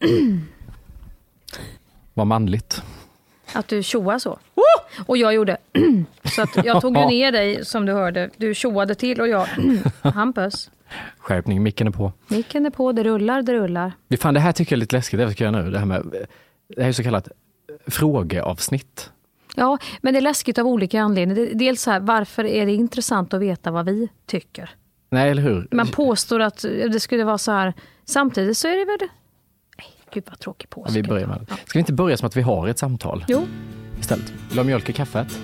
Vad manligt. Att du tjoar så. Och jag gjorde Så att jag tog ju ner dig som du hörde. Du tjoade till och jag Hampus. Skärpning, micken är på. Micken är på, det rullar, det rullar. Fan, det här tycker jag är lite läskigt, det ska jag göra nu. Det här med, det här är så kallat frågeavsnitt. Ja, men det är läskigt av olika anledningar. Dels så här, varför är det intressant att veta vad vi tycker? Nej, eller hur? Man påstår att det skulle vara så här. Samtidigt så är det väl... Gud vad tråkig påsk. Ja, vi börjar med. Ska vi inte börja som att vi har ett samtal? Jo. Istället. Vill du ha mjölk i kaffet?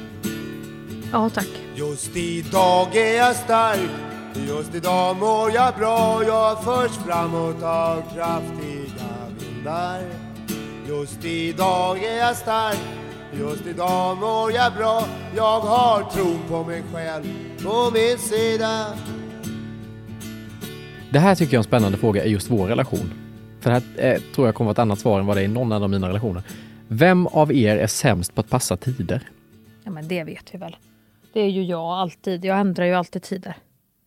Ja, tack. Just idag är jag stark Just idag mår jag bra Jag förs framåt av kraftiga vindar Just idag är jag stark Just idag mår jag bra Jag har tron på mig själv på min sida Det här tycker jag är en spännande fråga i just vår relation. För det här eh, tror jag kommer vara ett annat svar än vad det är i någon av mina relationer. Vem av er är sämst på att passa tider? Ja, men det vet vi väl. Det är ju jag alltid. Jag ändrar ju alltid tider.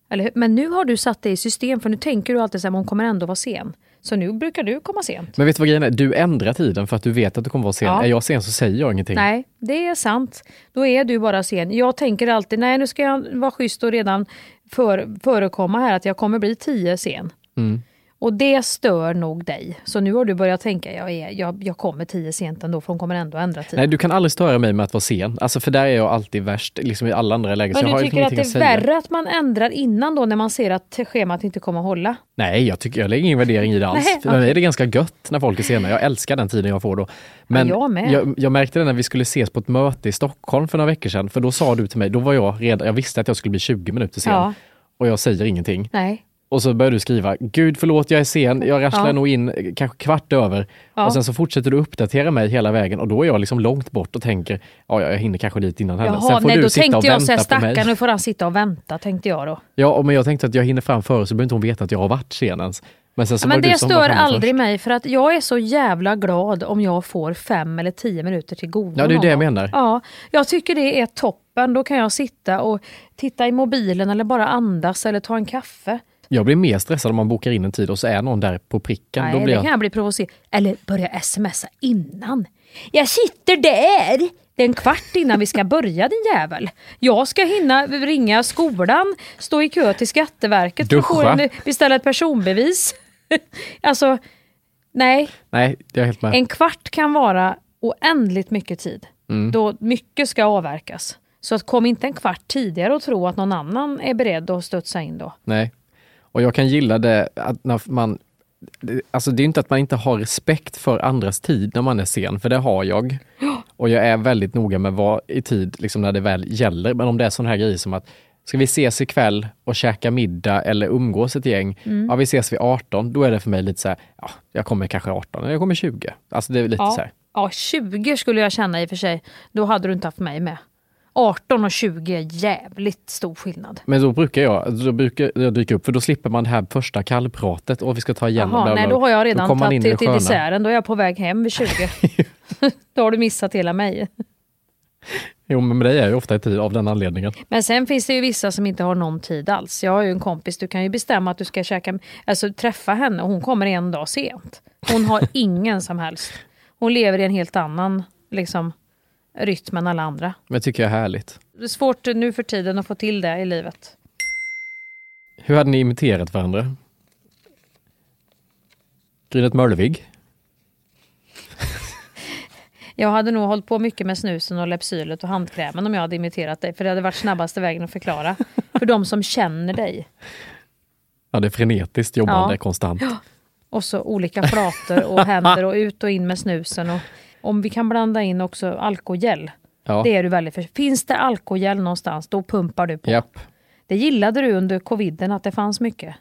Eller hur? Men nu har du satt det i system, för nu tänker du alltid så här, hon kommer ändå vara sen. Så nu brukar du komma sent. Men vet du vad grejen är? Du ändrar tiden för att du vet att du kommer vara sen. Ja. Är jag sen så säger jag ingenting. Nej, det är sant. Då är du bara sen. Jag tänker alltid, nej nu ska jag vara schysst och redan för, förekomma här att jag kommer bli tio sen. Mm. Och det stör nog dig. Så nu har du börjat tänka, jag, är, jag, jag kommer tio sent ändå för hon kommer ändå ändra tiden. Nej, du kan aldrig störa mig med att vara sen. Alltså för där är jag alltid värst, liksom i alla andra lägen. Men du tycker att det är säga. värre att man ändrar innan då när man ser att schemat inte kommer att hålla? Nej, jag, tycker, jag lägger ingen värdering i det alls. Nej, För mig är det ganska gött när folk är sena. Jag älskar den tiden jag får då. Men jag med. jag, jag märkte det när vi skulle ses på ett möte i Stockholm för några veckor sedan. För då sa du till mig, då var jag redan, jag visste att jag skulle bli 20 minuter sen. Ja. Och jag säger ingenting. Nej. Och så börjar du skriva, gud förlåt jag är sen, jag rasslar Ja. nog in eh, kanske kvart över. Ja. Och sen så fortsätter du uppdatera mig hela vägen och då är jag liksom långt bort och tänker, ja jag hinner kanske dit innan henne. Jaha, sen får nej, du då sitta och tänkte jag så här, vänta på mig. nu får han sitta och vänta, tänkte jag då. Ja, men jag tänkte att jag hinner fram före så behöver inte hon veta att jag har varit sen ens. Men sen så Ja, men det det stör aldrig först. mig för att jag är så jävla glad om jag får fem eller tio minuter till godo. Ja, det är det jag menar. Ja, jag tycker det är toppen. Då kan jag sitta och titta i mobilen eller bara andas eller ta en kaffe. Jag blir mer stressad om man bokar in en tid och så är någon där på pricken. Nej, då blir det jag... kan jag bli provocerad. Eller börja smsa innan. Jag sitter där! Det är en kvart innan vi ska börja din jävel. Jag ska hinna ringa skolan, stå i kö till Skatteverket en, beställa ett personbevis. alltså, nej. Nej, jag är helt med. En kvart kan vara oändligt mycket tid. Mm. Då mycket ska avverkas. Så att kom inte en kvart tidigare och tro att någon annan är beredd att studsa in då. Nej. Och jag kan gilla det att när man... Alltså det är inte att man inte har respekt för andras tid när man är sen, för det har jag. Och jag är väldigt noga med vad i tid, liksom när det väl gäller. Men om det är sådana här grejer som att Ska vi ses ikväll och käka middag eller umgås ett gäng? Mm. Ja, vi ses vid 18. Då är det för mig lite så här, ja, jag kommer kanske 18 eller jag kommer 20. Alltså det är lite Ja. så här. ja, 20 skulle jag känna i och för sig. Då hade du inte haft mig med. 18 och 20 är jävligt stor skillnad. Men då brukar jag, då brukar jag dyka upp, för då slipper man det här första kallpratet och vi ska ta igen. Jaha, nej då har jag redan tagit till, det till desserten. Då är jag på väg hem vid 20. då har du missat hela mig. Jo, men dig är ju ofta i tid av den anledningen. Men sen finns det ju vissa som inte har någon tid alls. Jag har ju en kompis, du kan ju bestämma att du ska käka, alltså träffa henne och hon kommer en dag sent. Hon har ingen som helst. Hon lever i en helt annan liksom, rytm än alla andra. Men det tycker jag är härligt. Det är svårt nu för tiden att få till det i livet. Hur hade ni imiterat varandra? Grynet Mölvig? Jag hade nog hållit på mycket med snusen och Lepsylet och handkrämen om jag hade imiterat dig. För det hade varit snabbaste vägen att förklara. För de som känner dig. Ja, det är frenetiskt jobbande Ja. konstant. Och så olika flator och händer och ut och in med snusen. Och om vi kan blanda in också alkogel. Ja. Det är du väldigt för. Finns det alkogel någonstans, då pumpar du på. Japp. Det gillade du under coviden, att det fanns mycket.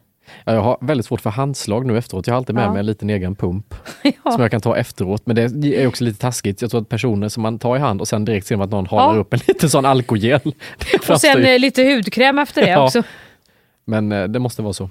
Ja, jag har väldigt svårt för handslag nu efteråt. Jag har alltid med Ja. mig en liten egen pump som jag kan ta efteråt. Men det är också lite taskigt. Jag tror att personer som man tar i hand och sen direkt ser man att någon halar Ja. upp en liten sån alkogel. Och sen ju- eh, lite hudkräm efter det Ja. också. Men eh, det måste vara så.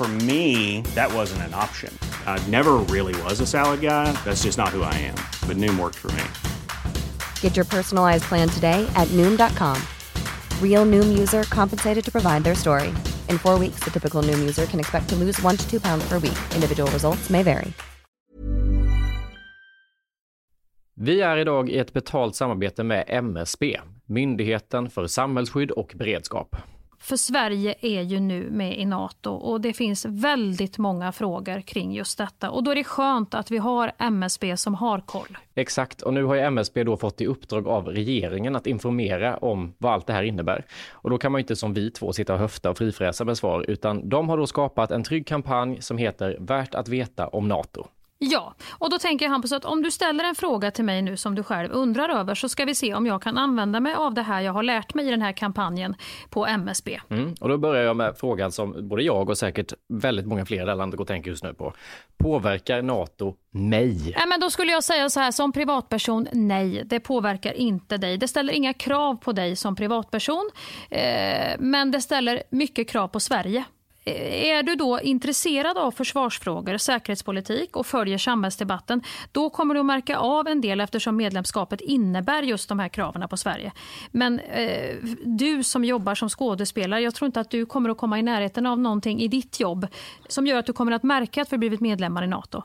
For me, that wasn't an option. I never really was a salad guy. That's just not who I am. But Noom worked for me. Get your personalized plan today at Noom.com. Real Noom user compensated to provide their story. In four weeks, the typical Noom user can expect to lose one to two pounds per week. Individual results may vary. Vi är idag i ett betalt samarbete med MSB, Myndigheten för samhällsskydd och beredskap. För Sverige är ju nu med i Nato och det finns väldigt många frågor kring just detta. Och då är det skönt att vi har MSB som har koll. Exakt, och nu har ju MSB då fått i uppdrag av regeringen att informera om vad allt det här innebär. Och då kan man ju inte som vi två sitta och höfta och frifräsa med svar, utan de har då skapat en trygg kampanj som heter Värt att veta om Nato. Ja, och då tänker jag Hampus att om du ställer en fråga till mig nu som du själv undrar över så ska vi se om jag kan använda mig av det här jag har lärt mig i den här kampanjen på MSB. Mm, och då börjar jag med frågan som både jag och säkert väldigt många fler här landet går och tänker just nu på. Påverkar NATO mig? Ja, men då skulle jag säga så här som privatperson, nej, det påverkar inte dig. Det ställer inga krav på dig som privatperson, eh, men det ställer mycket krav på Sverige. Eh, är du då intresserad av försvarsfrågor, säkerhetspolitik och följer samhällsdebatten, då kommer du att märka av en del eftersom medlemskapet innebär just de här kraven på Sverige. Men eh, du som jobbar som skådespelare, jag tror inte att du kommer att komma i närheten av någonting i ditt jobb som gör att du kommer att märka att vi blivit medlemmar i NATO.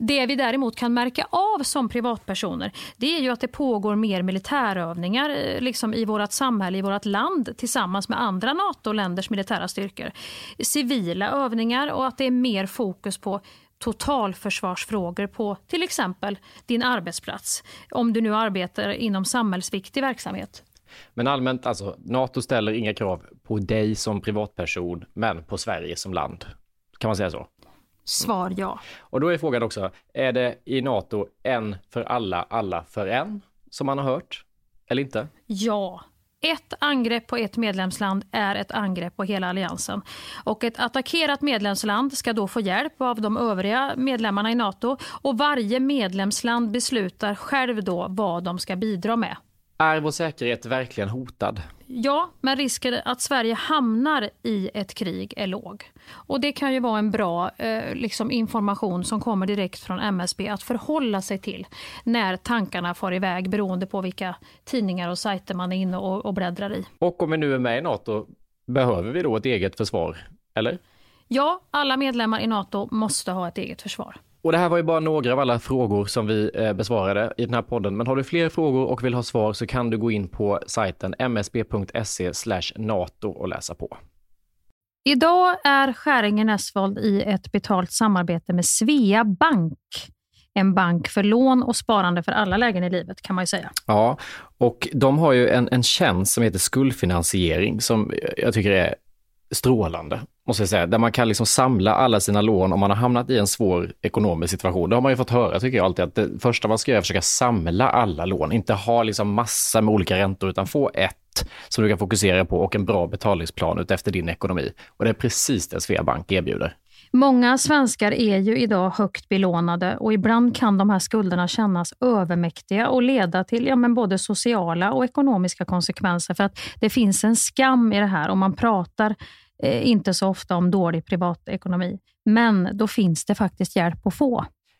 Det vi däremot kan märka av som privatpersoner, det är ju att det pågår mer militärövningar eh, liksom i vårt samhälle, i vårt land tillsammans med andra NATO-länders militära styrkor civila övningar och att det är mer fokus på totalförsvarsfrågor på till exempel din arbetsplats. Om du nu arbetar inom samhällsviktig verksamhet. Men allmänt, alltså NATO ställer inga krav på dig som privatperson, men på Sverige som land. Kan man säga så? Svar ja. Och då är frågan också, är det i NATO en för alla, alla för en, som man har hört? Eller inte? Ja, ett angrepp på ett medlemsland är ett angrepp på hela alliansen. Och ett attackerat medlemsland ska då få hjälp av de övriga medlemmarna i Nato och varje medlemsland beslutar själv då vad de ska bidra med. Är vår säkerhet verkligen hotad? Ja, men risken att Sverige hamnar i ett krig är låg. Och Det kan ju vara en bra eh, liksom information som kommer direkt från MSB att förhålla sig till när tankarna far iväg beroende på vilka tidningar och sajter man är inne och, och bläddrar i. Och om vi nu är med i Nato, behöver vi då ett eget försvar? Eller? Ja, alla medlemmar i Nato måste ha ett eget försvar. Och det här var ju bara några av alla frågor som vi eh, besvarade i den här podden. Men har du fler frågor och vill ha svar så kan du gå in på sajten msb.se nato och läsa på. Idag är Skäringen Esvold i ett betalt samarbete med Svea Bank. En bank för lån och sparande för alla lägen i livet kan man ju säga. Ja, och de har ju en, en tjänst som heter skuldfinansiering som jag tycker är strålande, måste jag säga, där man kan liksom samla alla sina lån om man har hamnat i en svår ekonomisk situation. Det har man ju fått höra, tycker jag alltid, att det första man ska göra är att försöka samla alla lån, inte ha liksom massa med olika räntor, utan få ett som du kan fokusera på och en bra betalningsplan utefter din ekonomi. Och det är precis det Sveabank erbjuder. Många svenskar är ju idag högt belånade och ibland kan de här skulderna kännas övermäktiga och leda till ja, men både sociala och ekonomiska konsekvenser. För att det finns en skam i det här och man pratar eh, inte så ofta om dålig privatekonomi. Men då finns det faktiskt hjälp att få.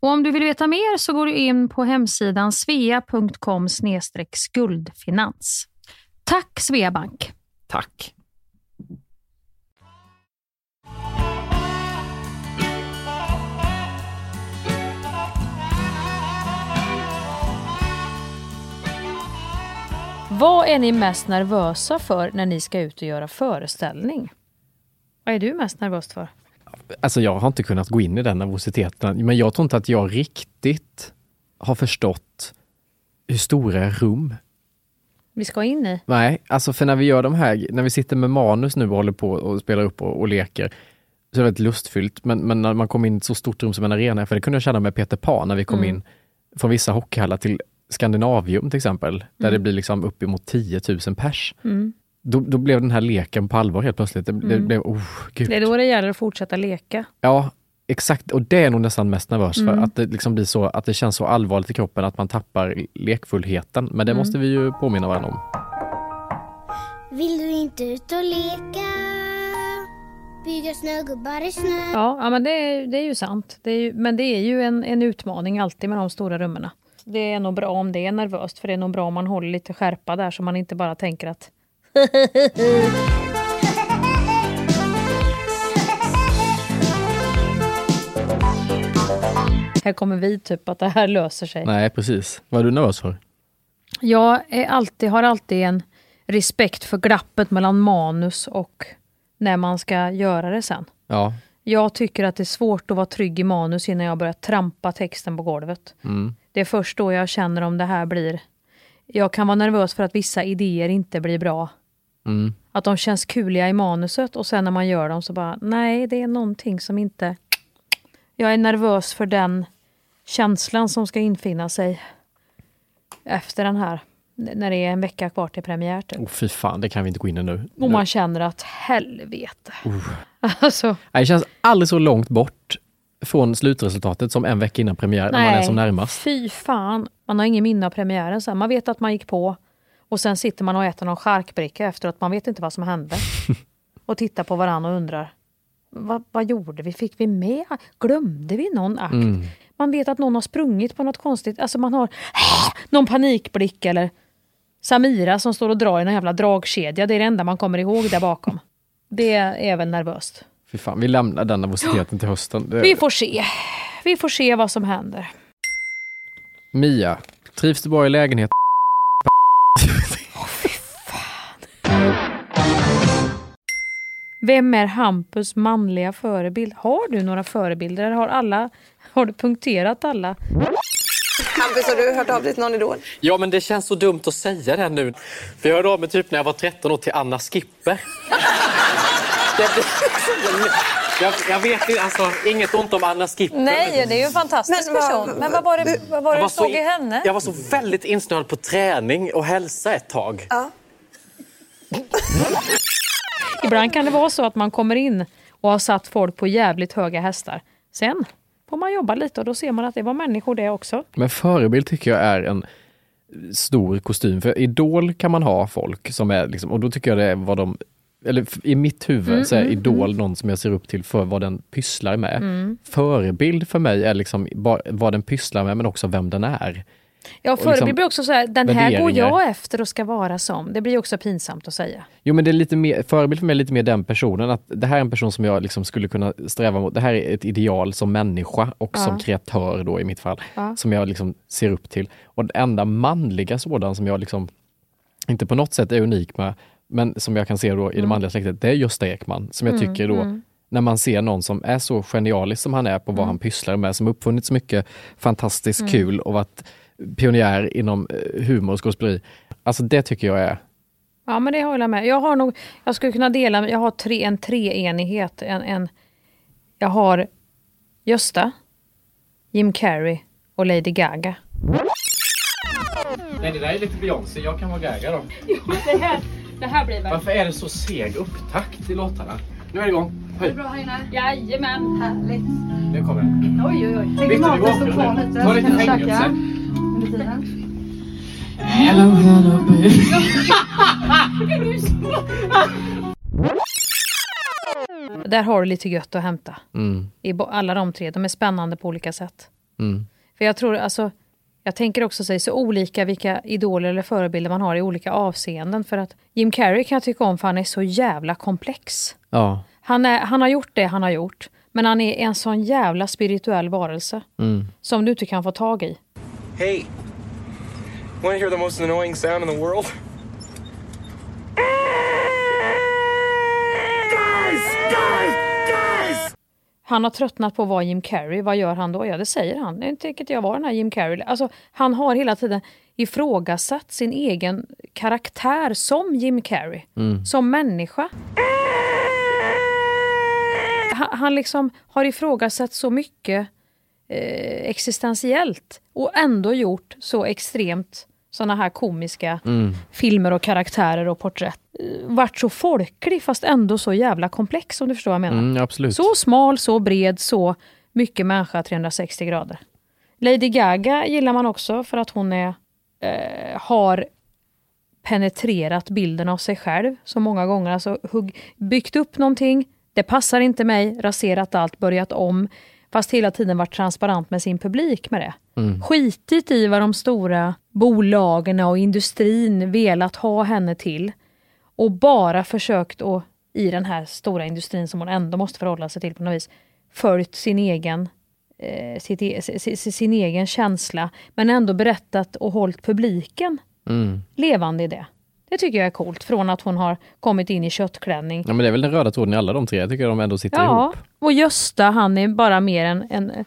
Och om du vill veta mer så går du in på hemsidan svea.com skuldfinans. Tack Sveabank! Tack! Vad är ni mest nervösa för när ni ska ut och göra föreställning? Vad är du mest nervös för? Alltså jag har inte kunnat gå in i den nervositeten, men jag tror inte att jag riktigt har förstått hur stora rum vi ska in i? Nej, alltså för när vi gör de här, när vi sitter med manus nu och håller på och spelar upp och, och leker, så är det väldigt lustfyllt. Men, men när man kommer in i ett så stort rum som en arena, för det kunde jag känna med Peter Pan när vi kom mm. in från vissa hockeyhallar till Skandinavium till exempel, där mm. det blir liksom uppemot 10 000 pers. Mm. Då, då, blev den här leken på allvar helt plötsligt. Det, mm. det blev, oh, gud. Det är då det gäller att fortsätta leka. Ja, exakt. Och det är nog nästan mest nervös för, mm. att det liksom blir så, att det känns så allvarligt i kroppen att man tappar lekfullheten. Men det mm. måste vi ju påminna varandra om. Vill du inte ut och leka? Bygga snögubbar i snö? Ja, ja men det är, det är ju sant. Det är ju, men det är ju en, en utmaning alltid med de stora rummen. Det är nog bra om det är nervöst, för det är nog bra om man håller lite skärpa där så man inte bara tänker att här kommer vi, typ att det här löser sig. Nej, precis. Vad är du nervös för? Jag är alltid, har alltid en respekt för glappet mellan manus och när man ska göra det sen. Ja. Jag tycker att det är svårt att vara trygg i manus innan jag börjar trampa texten på golvet. Mm. Det är först då jag känner om det här blir... Jag kan vara nervös för att vissa idéer inte blir bra. Mm. Att de känns kuliga i manuset och sen när man gör dem så bara, nej det är någonting som inte... Jag är nervös för den känslan som ska infinna sig efter den här, när det är en vecka kvar till premiär. Typ. Oh, fy fan, det kan vi inte gå in i nu. Och man känner att helvete. Uh. Alltså. Det känns aldrig så långt bort från slutresultatet som en vecka innan premiär, när man är som närmast. fy fan. Man har ingen minne av premiären sen. Man vet att man gick på och sen sitter man och äter någon charkbricka efteråt. Man vet inte vad som hände. och tittar på varandra och undrar, vad, vad gjorde vi? Fick vi med? Glömde vi någon akt? Mm. Man vet att någon har sprungit på något konstigt. Alltså man har någon panikblick eller Samira som står och drar i en jävla dragkedja. Det är det enda man kommer ihåg där bakom. Det är väl nervöst. Fy fan, vi lämnar den nervositeten till hösten. Det... Vi får se. Vi får se vad som händer. Mia, trivs du bra i lägenhet? Vem är Hampus manliga förebild? Har du några förebilder? Eller har, alla, har du punkterat alla? Hampus, har du hört av dig till någon idol? Ja, men det känns så dumt att säga det nu. För jag hörde av mig typ när jag var 13 år till Anna Skipper. Jag, jag, vet inte, alltså, inget ont om Anna Skipper. Nej, det är ju en fantastisk men, person. Men vad var det, vad var det du såg i henne? Jag var så väldigt insnöad på träning och hälsa ett tag. Ja. Ibland kan det vara så att man kommer in och har satt folk på jävligt höga hästar. Sen får man jobba lite och då ser man att det var människor det också. Men förebild tycker jag är en stor kostym. För Idol kan man ha folk som är, liksom, och då tycker jag det är vad de eller i mitt huvud mm, så är mm, Idol mm. någon som jag ser upp till för vad den pysslar med. Mm. Förebild för mig är liksom vad den pysslar med men också vem den är. Ja, förebild liksom, blir också så här, den här går jag efter och ska vara som. Det blir också pinsamt att säga. Jo men det är lite mer, förebild för mig är lite mer den personen, att det här är en person som jag liksom skulle kunna sträva mot. Det här är ett ideal som människa och ja. som kreatör då i mitt fall, ja. som jag liksom ser upp till. Och den enda manliga sådan som jag liksom inte på något sätt är unik med, men som jag kan se då i mm. det manliga släktet, det är Gösta Ekman. Som jag mm, tycker då, mm. när man ser någon som är så genialisk som han är på vad mm. han pysslar med, som uppfunnit så mycket fantastiskt mm. kul och varit pionjär inom eh, humor och skådespeleri. Alltså det tycker jag är Ja men det håller jag med. Jag har nog, jag skulle kunna dela, jag har tre, en treenighet. En, en, jag har Gösta, Jim Carrey och Lady Gaga. Nej, det där är lite Beyoncé. Jag kan vara Gaga då. Det här, det här blir väl Varför är det så seg upptakt i låtarna? Nu är det igång. Höj. bra här inne? Jajamän, härligt. Nu kommer den. Oj, oj, oj. Victor, vi går nu. Ta lite fängelse. Där har du lite gött att hämta. Mm, I alla de tre. De är spännande på olika sätt. mm. För jag tror, alltså, jag tänker också säga så olika vilka idoler eller förebilder man har i olika avseenden. För att Jim Carrey kan jag tycka om för han är så jävla komplex. Ja. Han, är, han har gjort det han har gjort. Men han är en sån jävla spirituell varelse. Mm. Som du inte kan få tag i. Hey, want to hear the most annoying sound in the world? Han har tröttnat på att vara Jim Carrey. Vad gör han då? Ja, det säger han. Nu tänker inte jag vara den här Jim Carrey. Alltså, han har hela tiden ifrågasatt sin egen karaktär som Jim Carrey. Som människa. Han, han liksom har ifrågasatt så mycket eh, existentiellt och ändå gjort så extremt såna här komiska filmer och karaktärer och porträtt. Eh, Vart så folklig fast ändå så jävla komplex om du förstår vad jag menar. Mm, absolut. Så smal, så bred, så mycket människa 360 grader. Lady Gaga gillar man också för att hon är, eh, har penetrerat bilden av sig själv så många gånger. Alltså hugg, byggt upp någonting, det passar inte mig, raserat allt, börjat om. Fast hela tiden varit transparent med sin publik med det. Skitit i vad de stora bolagen och industrin velat ha henne till. Och bara försökt att, i den här stora industrin som hon ändå måste förhålla sig till på något vis, följt sin egen, eh, sitt, e- si- si- sin egen känsla. Men ändå berättat och hållit publiken Mm. levande i det. Det tycker jag är coolt. Från att hon har kommit in i köttklänning. Ja, men det är väl den röda tråden i alla de tre. Jag tycker de ändå sitter Ja, ihop. och Gösta han är bara mer en, en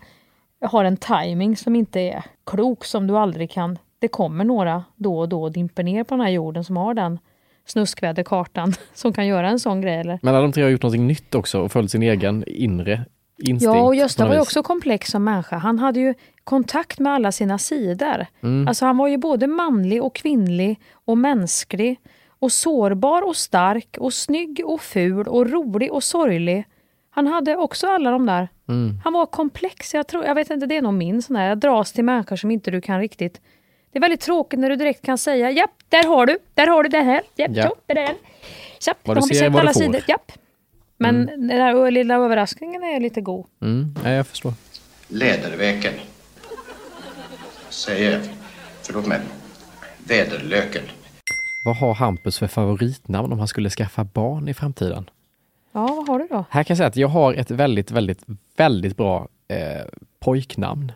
har en timing som inte är klok som du aldrig kan. Det kommer några då och då dimper ner på den här jorden som har den snuskväderkartan som kan göra en sån grej. Eller? Men alla de tre har gjort något nytt också och följt sin egen inre instinkt. Ja, och Gösta var ju också komplex som människa. Han hade ju kontakt med alla sina sidor. Mm. Alltså han var ju både manlig och kvinnlig och mänsklig och sårbar och stark och snygg och ful och rolig och sorglig. Han hade också alla de där. Mm. Han var komplex. Jag, tror, jag vet inte, det är nog min sån här. Jag dras till människor som inte du kan riktigt... Det är väldigt tråkigt när du direkt kan säga japp, där har du, där har du det här, japp, Ja. så, det där. Japp, Vad du ser är vad du alla får. sidor, japp. Men den där lilla överraskningen är lite god. Mm. Ja, jag förstår. Läderväken. Säger, förlåt mig, väderlöken. Vad har Hampus för favoritnamn om han skulle skaffa barn i framtiden? Ja, vad har du då? Här kan jag säga att jag har ett väldigt, väldigt, väldigt bra eh, pojknamn.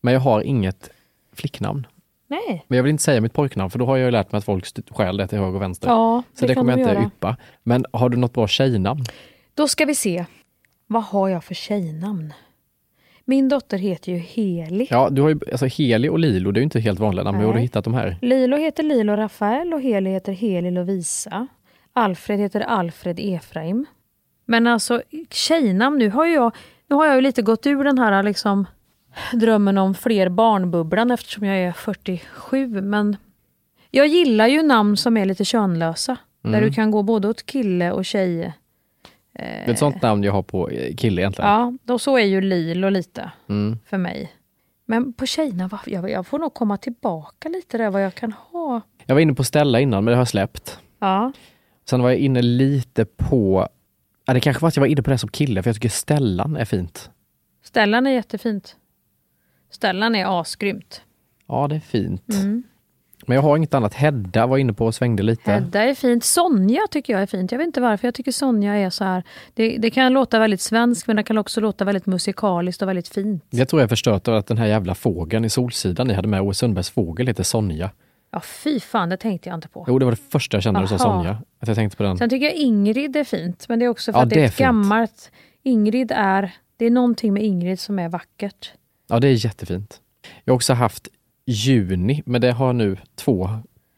Men jag har inget flicknamn. Nej. Men jag vill inte säga mitt pojknamn för då har jag ju lärt mig att folk stjäl det till höger och vänster. Ja, Så det, det kan kommer jag inte göra. yppa. Men har du något bra tjejnamn? Då ska vi se. Vad har jag för tjejnamn? Min dotter heter ju Heli. Ja, du har ju, alltså Heli och Lilo, det är ju inte helt vanliga namn. Hur har du hittat de här? Lilo heter Lilo Rafael och Heli heter Heli Lovisa. Alfred heter Alfred Efraim. Men alltså tjejnamn, nu har jag, nu har jag ju lite gått ur den här liksom drömmen om fler barnbubblan eftersom jag är 47. Men jag gillar ju namn som är lite könlösa. Där du kan gå både åt kille och tjej. Det är ett sånt namn jag har på eh, kille egentligen. Ja, då så är ju Lilo lite Mm. för mig. Men på tjejerna, jag får nog komma tillbaka lite där vad jag kan ha. Jag var inne på Stella innan, men det har jag släppt. Ja, Sen var jag inne lite på, ja, det kanske var att jag var inne på det som kille, för jag tycker Stellan är fint. Stellan är jättefint. Stellan är asgrymt. Ja, det är fint. Mm. Men jag har inget annat. Hedda var inne på och svängde lite. Hedda är fint. Sonja tycker jag är fint. Jag vet inte varför. Jag tycker Sonja är så här. Det, det kan låta väldigt svenskt men det kan också låta väldigt musikaliskt och väldigt fint. Jag tror jag förstört att den här jävla fågeln i Solsidan ni hade med, Owe Sundbergs fågel, heter Sonja. Ja, fy fan, det tänkte jag inte på. Jo, det var det första jag kände när du sa. Sonja. Att jag tänkte på den. Sen tycker jag Ingrid är fint. Men det är också för Ja, att det är är ett fint. gammalt... Ingrid är... Det är någonting med Ingrid som är vackert. Ja, det är jättefint. Jag har också haft Juni, men det har nu två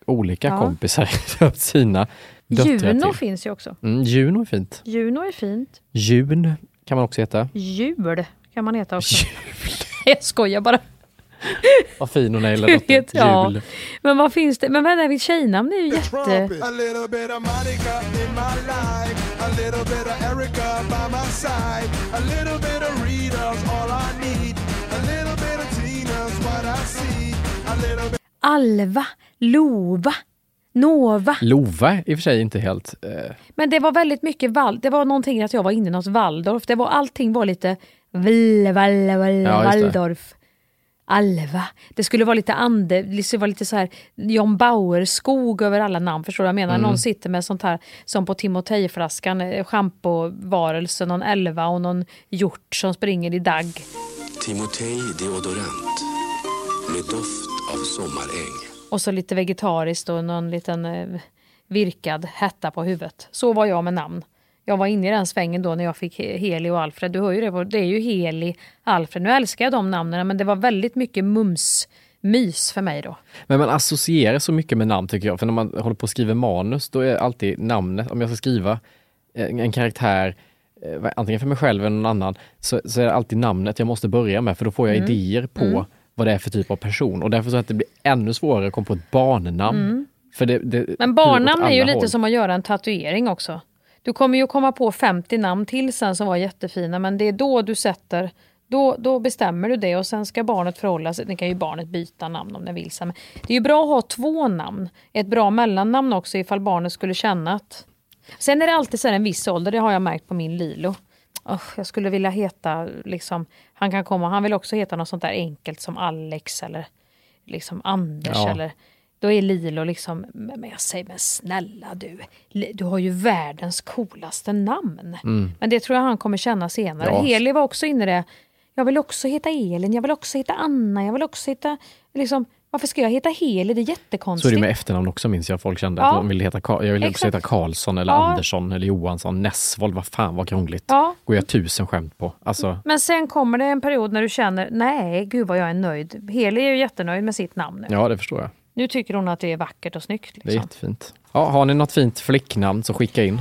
olika Ja. kompisar döpt sina döttrar Juno till. finns ju också. Mm, Juno är fint. Juno är fint. Jun kan man också heta. Jul kan man heta också. jag skojar bara. Vad fin hon är lilla dottern. ja. Jul. Men vad finns det? Men vad är det? Tjejnamn är ju jätte... A Alva, Lova, Nova. Lova är i och för sig inte helt... Eh, Men det var väldigt mycket Val. Det var någonting att jag var inne i något Waldorf. Det var, allting var lite Valle, Valle, Valle, Ja. Waldorf. Alva. Det skulle vara lite ande, det skulle vara lite så här John Bauer-skog över alla namn. Förstår du vad jag menar? Mm. Någon sitter med sånt här som på Timotejflaskan, eh, schampovarelse, någon elva och någon hjort som springer i dagg. Timotej deodorant med doft av sommaräng. Och så lite vegetariskt och någon liten eh, virkad hetta på huvudet. Så var jag med namn. Jag var inne i den svängen då när jag fick He- Heli och Alfred. Du hör ju det, på- det är ju Heli, Alfred. Nu älskar jag de namnen men det var väldigt mycket mums, mys för mig då. Men man associerar så mycket med namn tycker jag. För när man håller på och skriver manus, då är alltid namnet, om jag ska skriva en, en karaktär, eh, antingen för mig själv eller någon annan, så, så är det alltid namnet jag måste börja med, för då får jag Mm. idéer på Mm. Vad det är för typ av person. Och därför så att det blir ännu svårare att komma på ett barnnamn. Mm. För det, det Men barnnamn är ju alla lite håll. som att göra en tatuering också. Du kommer ju komma på 50 namn till sen som var jättefina men det är då du sätter då, då bestämmer du det och sen ska barnet förhålla sig. Nu kan ju barnet byta namn om det vill. Men det är ju bra att ha två namn. Ett bra mellannamn också ifall barnet skulle känna att... Sen är det alltid så en viss ålder, det har jag märkt på min Lilo. Oh, jag skulle vilja heta, liksom, han kan komma, han vill också heta något sånt där enkelt som Alex eller liksom Anders Ja. eller då är Lilo liksom, men jag säger men snälla du, du har ju världens coolaste namn. Mm. Men det tror jag han kommer känna senare. Ja. Heli var också inne i det, jag vill också heta Elin, jag vill också heta Anna, jag vill också heta, liksom, varför ska jag heta Heli? Det är Så är jättekonstigt. det med efternamn också minns jag folk kände. Ja. Att de ville heta, jag vill också heta Karlsson eller Ja. Andersson eller Johansson. Nessvold, vad fan vad krångligt. Ja. Går jag tusen skämt på. Alltså, Men sen kommer det en period när du känner, nej gud vad jag är nöjd. Heli är ju jättenöjd med sitt namn nu. ja, det förstår jag. Nu tycker hon att det är vackert och snyggt. Det är Liksom. jättefint. Ja, har ni något fint flicknamn så skicka in.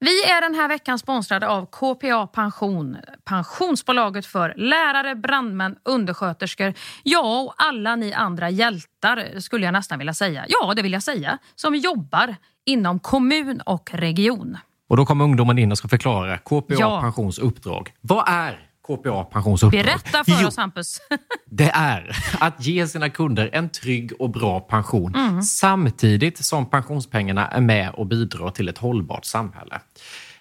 Vi är den här veckan sponsrade av KPA Pension. Pensionsbolaget för lärare, brandmän, undersköterskor, ja och alla ni andra hjältar skulle jag nästan vilja säga. Ja, det vill jag säga. Som jobbar inom kommun och region. Och då kommer ungdomen in och ska förklara KPA Ja. Pensions uppdrag. Vad är KPA Pensions uppdrag? Berätta för Jo, oss Hampus. Det är att ge sina kunder en trygg och bra pension Mm. samtidigt som pensionspengarna är med och bidrar till ett hållbart samhälle.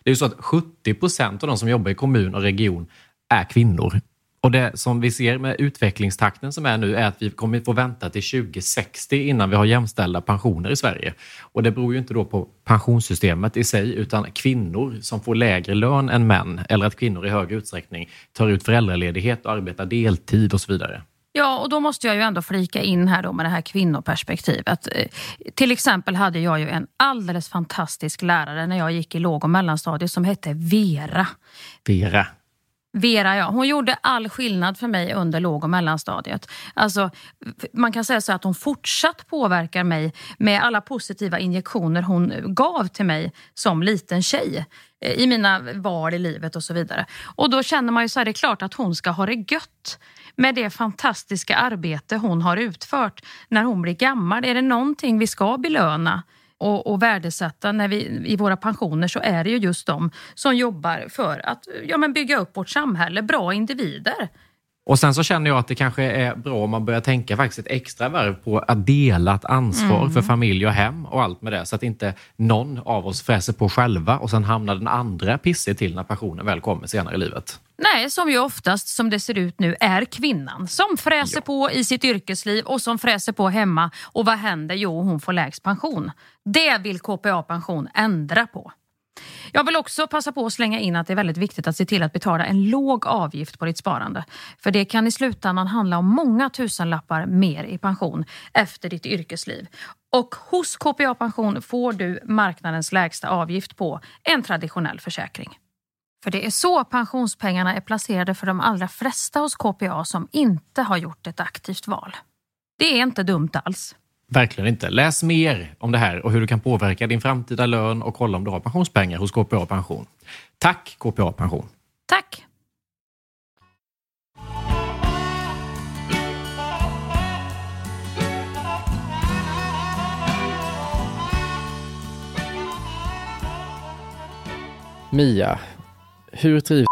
Det är ju så att 70 procent av de som jobbar i kommun och region är kvinnor. Och det som vi ser med utvecklingstakten som är nu är att vi kommer få vänta till 2060 innan vi har jämställda pensioner i Sverige. Och det beror ju inte då på pensionssystemet i sig utan kvinnor som får lägre lön än män eller att kvinnor i hög utsträckning tar ut föräldraledighet och arbetar deltid och så vidare. Ja, och då måste jag ju ändå flika in här då med det här kvinnoperspektivet. Eh, Till exempel hade jag ju en alldeles fantastisk lärare när jag gick i låg och mellanstadiet som hette Vera. Vera. Vera, ja. Hon gjorde all skillnad för mig under låg och mellanstadiet. Alltså, man kan säga så att hon fortsatt påverkar mig med alla positiva injektioner hon gav till mig som liten tjej eh, i mina val i livet och så vidare. Och då känner man ju så här, det är klart att hon ska ha det gött med det fantastiska arbete hon har utfört när hon blir gammal. Är det någonting vi ska belöna och, och värdesätta när vi, i våra pensioner så är det ju just de som jobbar för att ja, men bygga upp vårt samhälle, bra individer. Och sen så känner jag att det kanske är bra om man börjar tänka faktiskt ett extra varv på att dela ett ansvar Mm. för familj och hem och allt med det. Så att inte någon av oss fräser på själva och sen hamnar den andra pissig till när pensionen väl kommer senare i livet. Nej, som ju oftast som det ser ut nu är kvinnan som fräser på i sitt yrkesliv och som fräser på hemma. Och vad händer? Jo, hon får lägst pension. Det vill KPA Pension ändra på. Jag vill också passa på att slänga in att det är väldigt viktigt att se till att betala en låg avgift på ditt sparande. För det kan i slutändan handla om många tusenlappar mer i pension efter ditt yrkesliv. Och hos KPA Pension får du marknadens lägsta avgift på en traditionell försäkring. För det är så pensionspengarna är placerade för de allra flesta hos KPA som inte har gjort ett aktivt val. Det är inte dumt alls. Verkligen inte. Läs mer om det här och hur du kan påverka din framtida lön och kolla om du har pensionspengar hos KPA Pension. Tack KPA Pension! Tack! Mia, hur trivs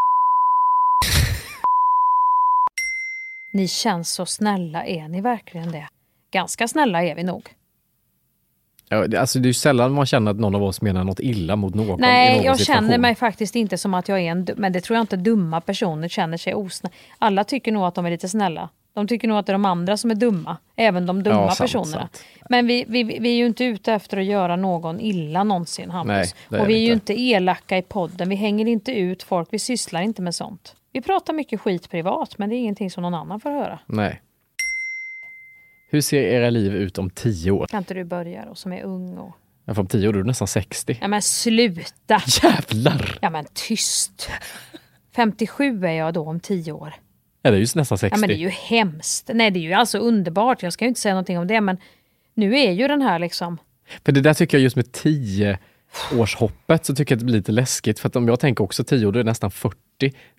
Ni känns så snälla, är ni verkligen det? Ganska snälla är vi nog. Ja, Alltså det är ju sällan man känner att någon av oss menar något illa mot någon Nej, någon jag situation. känner mig faktiskt inte som att jag är en... Men det tror jag inte dumma personer känner sig osnälla. Alla tycker nog att de är lite snälla. De tycker nog att det är de andra som är dumma. Även de dumma Ja, sant, personerna. sant. Men vi, vi, vi är ju inte ute efter att göra någon illa någonsin, Hampus. Nej, Och vi är ju inte. inte elaka i podden. Vi hänger inte ut folk. Vi sysslar inte med sånt. Vi pratar mycket skit privat, men det är ingenting som någon annan får höra. Nej. Hur ser era liv ut om tio år? Kan inte du börja då, som är ung och... Ja, för om tio år då är du nästan 60. Ja men sluta! Jävlar! Ja men tyst! 57 är jag då om 10 år. Ja, det är ju nästan 60. Ja men det är ju hemskt. Nej det är ju alltså underbart, jag ska ju inte säga någonting om det men nu är ju den här liksom... För det där tycker jag just med 10 årshoppet så tycker jag att det blir lite läskigt. För att om jag tänker också 10 år, då är det nästan 40.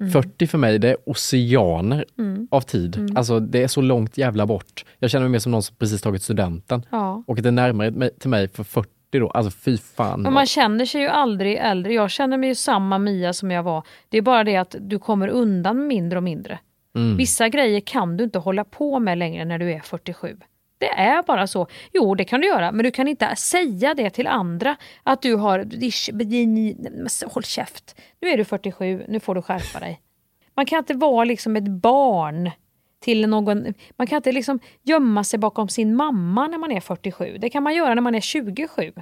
Mm. 40 för mig, det är oceaner Mm. av tid. Mm. Alltså det är så långt jävla bort. Jag känner mig mer som någon som precis tagit studenten. Ja. Och det är närmare till mig för 40 då. Alltså fy fan. Men man känner sig ju aldrig äldre. Jag känner mig ju samma Mia som jag var. Det är bara det att du kommer undan mindre och mindre. Mm. Vissa grejer kan du inte hålla på med längre när du är 47. Det är bara så. Jo, det kan du göra, men du kan inte säga det till andra. Att du har... Håll käft. Nu är du 47, nu får du skärpa dig. Man kan inte vara liksom ett barn till någon... Man kan inte liksom gömma sig bakom sin mamma när man är 47. Det kan man göra när man är 27.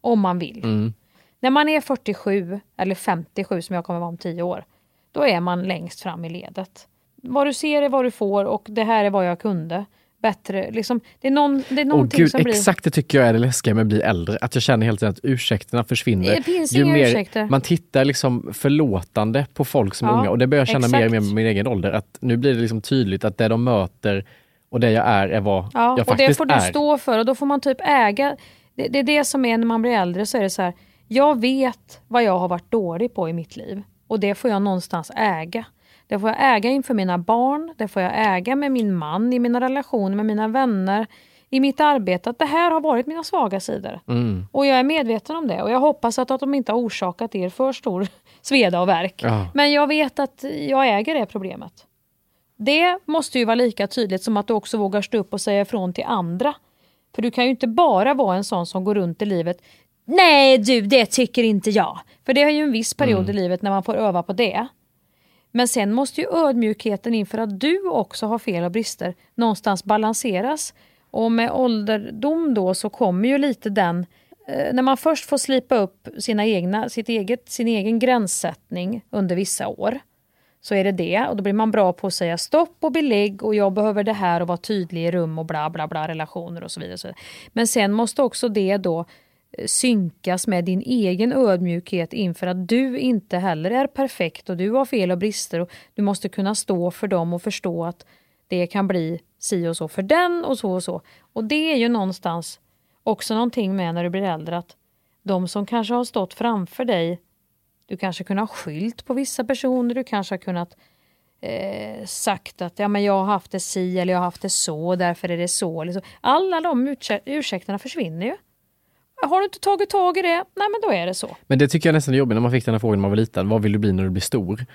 Om man vill. Mm. När man är 47, eller 57 som jag kommer vara om 10 år, då är man längst fram i ledet. Vad du ser är vad du får och det här är vad jag kunde. Bättre, liksom, det är, någon, det är någonting gud, som blir... exakt det tycker jag är det läskiga med att bli äldre. Att jag känner hela tiden att ursäkterna försvinner. Det finns inga ursäkter. Man tittar liksom förlåtande på folk som är Ja, unga och det börjar jag känna mer och mer exakt. med min egen ålder. Att nu blir det liksom tydligt att det de möter och det jag är är vad Ja, jag och faktiskt det får du är. stå för och då får man typ äga. Det, det är det som är när man blir äldre så är det så här. Jag vet vad jag har varit dålig på i mitt liv och det får jag någonstans äga. Det får jag äga inför mina barn, det får jag äga med min man, i mina relationer med mina vänner, i mitt arbete. Att det här har varit mina svaga sidor. Mm. Och jag är medveten om det och jag hoppas att, att de inte har orsakat er för stor sveda och värk. Ja. Men jag vet att jag äger det problemet. Det måste ju vara lika tydligt som att du också vågar stå upp och säga ifrån till andra. För du kan ju inte bara vara en sån som går runt i livet. Nej du, det tycker inte jag. För det är ju en viss period Mm. i livet när man får öva på det. Men sen måste ju ödmjukheten inför att du också har fel och brister någonstans balanseras. Och med ålderdom då så kommer ju lite den, eh, när man först får slipa upp sina egna, sitt eget, sin egen gränssättning under vissa år. Så är det det och då blir man bra på att säga stopp och belägg och jag behöver det här och vara tydlig i rum och bla bla bla relationer och så vidare. och så vidare. Men sen måste också det då eh, synkas med din egen ödmjukhet inför att du inte heller är perfekt och du har fel och brister och du måste kunna stå för dem och förstå att det kan bli si och så för den och så och så. Och det är ju någonstans också någonting med när du blir äldre att de som kanske har stått framför dig du kanske kunde ha skylt på vissa personer, du kanske har kunnat eh, sagt att ja, men jag har haft det si eller jag har haft det så, därför är det så. Så. Alla de ursäk- ursäkterna försvinner ju. Har du inte tagit tag i det, nej men då är det så. Men det tycker jag nästan är jobbigt när man fick den här frågan när man var liten. Vad vill du bli när du blir stor?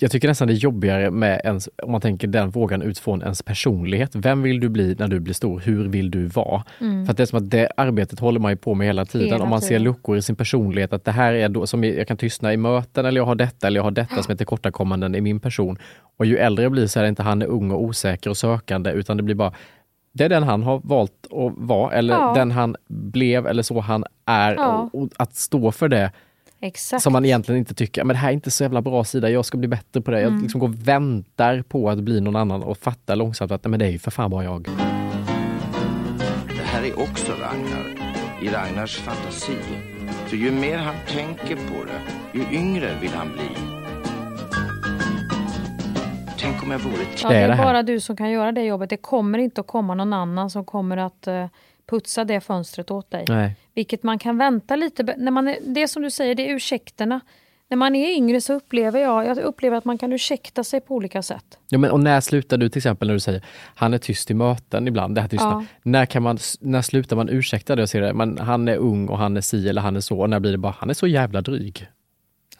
jag tycker nästan det är jobbigare med ens, om man tänker den frågan utifrån ens personlighet. Vem vill du bli när du blir stor? Hur vill du vara? Mm. För det är som att det arbetet håller man ju på med hela tiden. Hela om man ser luckor i sin personlighet, att det här är då som jag kan tystna i möten eller jag har detta eller jag har detta som är tillkortakommanden i min person. Och ju äldre jag blir så är det inte han är ung och osäker och sökande utan det blir bara det är den han har valt att vara eller Ja. den han blev eller så han är. Ja. Och, och att stå för det Exakt. som man egentligen inte tycker, men det här är inte så jävla bra sida, jag ska bli bättre på det. Mm. Jag liksom går och väntar på att bli någon annan och fattar långsamt att nej, men det är ju för fan bara jag. Det här är också Ragnar, i Ragnars fantasi. För ju mer han tänker på det, ju yngre vill han bli. Tänk om jag vore Ja, det är bara du som kan göra det jobbet. Det kommer inte att komma någon annan som kommer att eh, putsa det fönstret åt dig. Nej. Vilket man kan vänta lite. När man är, det som du säger, det är ursäkterna. När man är yngre så upplever jag, jag upplever att man kan ursäkta sig på olika sätt. Ja, men, och när slutar du till exempel när du säger han är tyst i möten ibland, det här tystna. Ja. När, kan man, när slutar man ursäkta det och säga det, men han är ung och han är si eller han är så och när blir det bara han är så jävla dryg.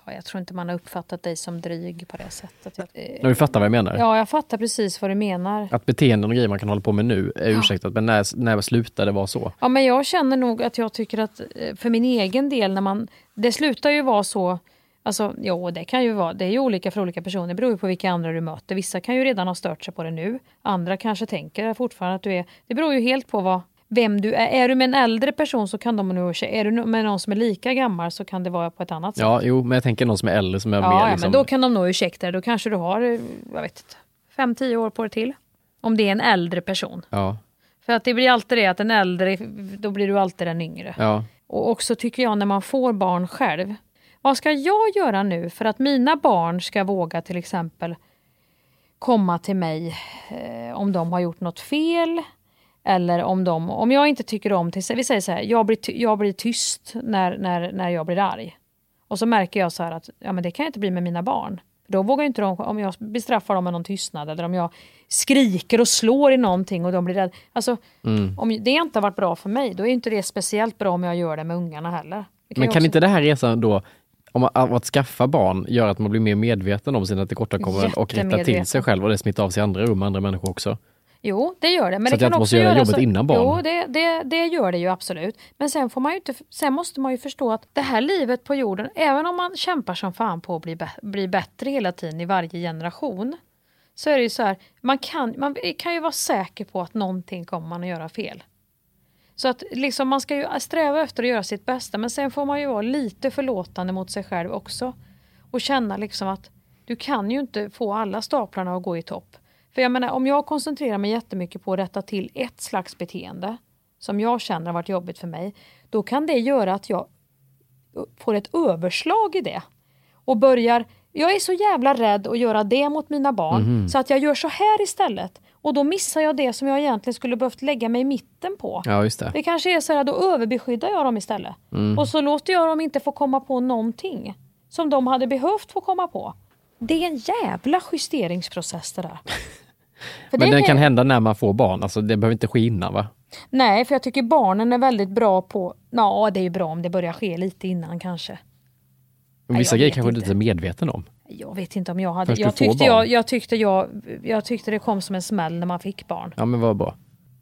Ja, jag tror inte man har uppfattat dig som dryg på det sättet. Jag, eh, När du fattar vad jag menar? Ja, jag fattar precis vad du menar. Att beteenden och grejer man kan hålla på med nu är Ja. ursäktat, men när, när slutar det vara så? Ja, men jag känner nog att jag tycker att eh, för min egen del, när man, det slutar ju vara så Alltså, jo, det kan ju vara. Det är ju olika för olika personer. Det beror ju på vilka andra du möter. Vissa kan ju redan ha stört sig på det nu. Andra kanske tänker fortfarande att du är... Det beror ju helt på vad, vem du är. Är du med en äldre person så kan de nog ursäkta. Är du med någon som är lika gammal så kan det vara på ett annat sätt. Ja, jo, men jag tänker någon som är äldre som är Ja, mer ja, liksom, men då kan de ursäkta dig. Då kanske du har, eh, jag vet inte, fem, tio år på det till. Om det är en äldre person. Ja, För att det blir alltid det att den äldre, då blir du alltid den yngre. ja. Och också tycker jag när man får barn själv. Vad ska jag göra nu för att mina barn ska våga till exempel komma till mig eh, om de har gjort något fel? Eller om, de, om jag inte tycker om, till, vi säger så här, jag blir, ty, jag blir tyst när, när, när jag blir arg. Och så märker jag så här att ja, men det kan jag inte bli med mina barn. Då vågar inte de, om jag bestraffar dem med någon tystnad eller om jag skriker och slår i någonting och de blir rädda. Alltså, Mm. om det inte har varit bra för mig, då är inte det speciellt bra om jag gör det med ungarna heller. Det Men kan också- inte det här resan då, om att, att skaffa barn, göra att man blir mer medveten om sina tillkortakommanden och rätta till sig själv och det smittar av sig andra rum, andra människor också? Jo, det gör det. Men Så det att jag inte måste göra jobbet så, innan barn? Jo, det, det, det gör det ju absolut. Men sen, får man ju inte, sen måste man ju förstå att det här livet på jorden, även om man kämpar som fan på att bli, bli bättre hela tiden i varje generation, så är det ju så här, man kan, man kan ju vara säker på att någonting kommer man att göra fel. Så att liksom man ska ju sträva efter att göra sitt bästa, men sen får man ju vara lite förlåtande mot sig själv också. Och känna liksom att du kan ju inte få alla staplarna att gå i topp. För jag menar, om jag koncentrerar mig jättemycket på att rätta till ett slags beteende som jag känner har varit jobbigt för mig, då kan det göra att jag får ett överslag i det. Och börjar, jag är så jävla rädd att göra det mot mina barn Mhm. så att jag gör så här istället. Och då missar jag det som jag egentligen skulle behövt lägga mig i mitten på. Ja, just det. Det kanske är så här, då överbeskyddar jag dem istället. Mm. Och så låter jag dem inte få komma på någonting som de hade behövt få komma på. Det är en jävla justeringsprocess det där. Men det den är- kan hända när man får barn, alltså det behöver inte ske innan va? Nej, för jag tycker barnen är väldigt bra på... Ja, det är ju bra om det börjar ske lite innan kanske. Nej, Vissa jag grejer kanske du inte. är medveten om. Jag vet inte om jag hade... Jag tyckte, jag, jag, tyckte jag, jag tyckte det kom som en smäll när man fick barn. Ja men vad bra.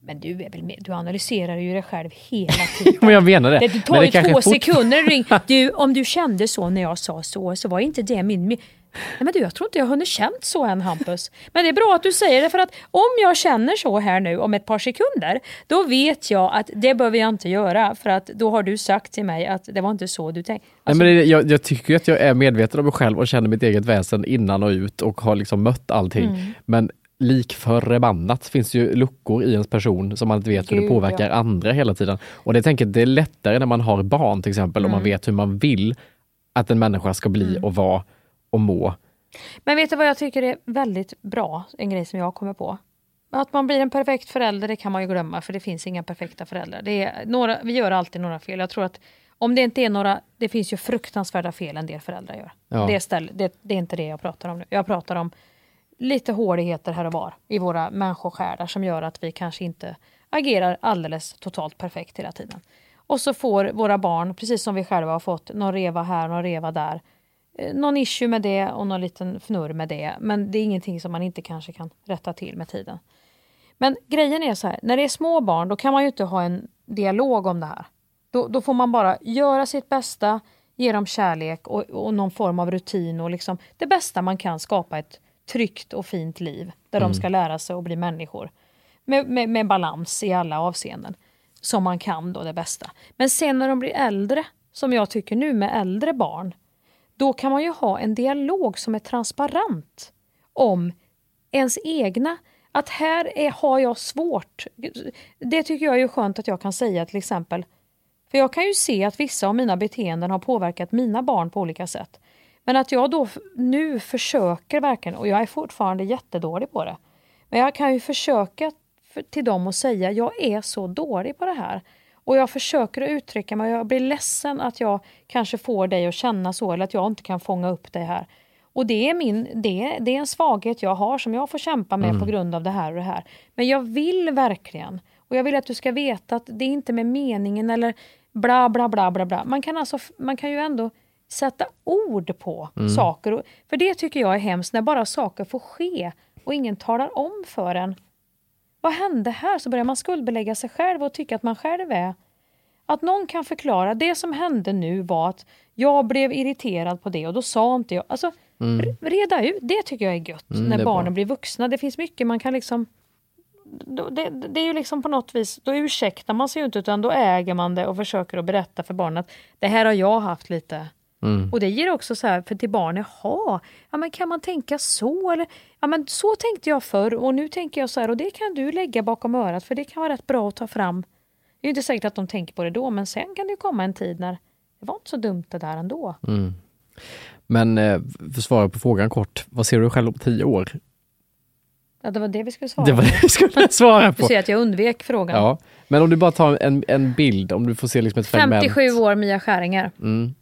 Men du är väl med, du analyserar ju dig själv hela tiden. Men jag menar det. Det Men tar det ju två fort- sekunder. Du, om du kände så när jag sa så, så var inte det min... Nej men du, jag tror inte jag har hunnit känt så än Hampus. Men det är bra att du säger det för att om jag känner så här nu om ett par sekunder, då vet jag att det behöver jag inte göra för att då har du sagt till mig att det var inte så du tänkte. Nej, men det, jag, jag tycker att jag är medveten om mig själv och känner mitt eget väsen innan och ut och har liksom mött allting. Mm. Men lik förbannat finns ju luckor i ens person som man inte vet hur det påverkar ja. andra hela tiden. Och det tänker det är lättare när man har barn till exempel, om man Mm. vet hur man vill att en människa ska bli Mm. och vara och må. Men vet du vad jag tycker är väldigt bra, en grej som jag kommer på? Att man blir en perfekt förälder, det kan man ju glömma för det finns inga perfekta föräldrar. Det är några, vi gör alltid några fel. Jag tror att om det inte är några, det finns ju fruktansvärda fel en del föräldrar gör. Ja. Det, ställ, det, det är inte det jag pratar om nu. Jag pratar om lite håligheter här och var i våra människosjälar som gör att vi kanske inte agerar alldeles totalt perfekt hela tiden. Och så får våra barn, precis som vi själva har fått, någon reva här, någon reva där. Eh, någon issue med det och någon liten fnurr med det. Men det är ingenting som man inte kanske kan rätta till med tiden. Men grejen är så här, när det är små barn då kan man ju inte ha en dialog om det här. Då, då får man bara göra sitt bästa, ge dem kärlek och, och någon form av rutin och liksom det bästa man kan skapa ett tryggt och fint liv där Mm. de ska lära sig att bli människor. Med, med, med balans i alla avseenden. Som man kan då det bästa. Men sen när de blir äldre, som jag tycker nu med äldre barn, då kan man ju ha en dialog som är transparent om ens egna att här är, har jag svårt. Det tycker jag är skönt att jag kan säga till exempel. För jag kan ju se att vissa av mina beteenden har påverkat mina barn på olika sätt. Men att jag då nu försöker verkligen, och jag är fortfarande jättedålig på det. Men jag kan ju försöka till dem och säga, jag är så dålig på det här. Och jag försöker att uttrycka mig och jag blir ledsen att jag kanske får dig att känna så eller att jag inte kan fånga upp dig här. Och det är, min, det, det är en svaghet jag har som jag får kämpa med Mm. på grund av det här och det här. Men jag vill verkligen, och jag vill att du ska veta att det är inte med meningen eller bla bla bla bla bla. Man kan, alltså, man kan ju ändå sätta ord på Mm. saker. För det tycker jag är hemskt när bara saker får ske och ingen talar om för en. Vad hände här? Så börjar man skuldbelägga sig själv och tycka att man själv är att någon kan förklara, det som hände nu var att jag blev irriterad på det och då sa inte jag. Alltså, Mm. re- reda ut, det tycker jag är gött Mm, när är barnen bra. blir vuxna. Det finns mycket man kan liksom det, det är ju liksom på något vis, då ursäktar man sig ju inte utan då äger man det och försöker att berätta för barnen att det här har jag haft lite. Mm. Och det ger också så här för till barnen, jaha, ja men kan man tänka så eller ja men så tänkte jag förr och nu tänker jag så här och det kan du lägga bakom örat för det kan vara rätt bra att ta fram. Det är inte säkert att de tänker på det då men sen kan det ju komma en tid när det var inte så dumt det där ändå. Mm. Men eh, för att svara på frågan kort, vad ser du själv om tio år? Ja, det var det vi skulle svara Det var det vi skulle svara Du på. ser att jag undvek frågan. Ja. Men om du bara tar en, en bild, om du får se liksom ett fragment. 57 år Mia Skäringer. Mm.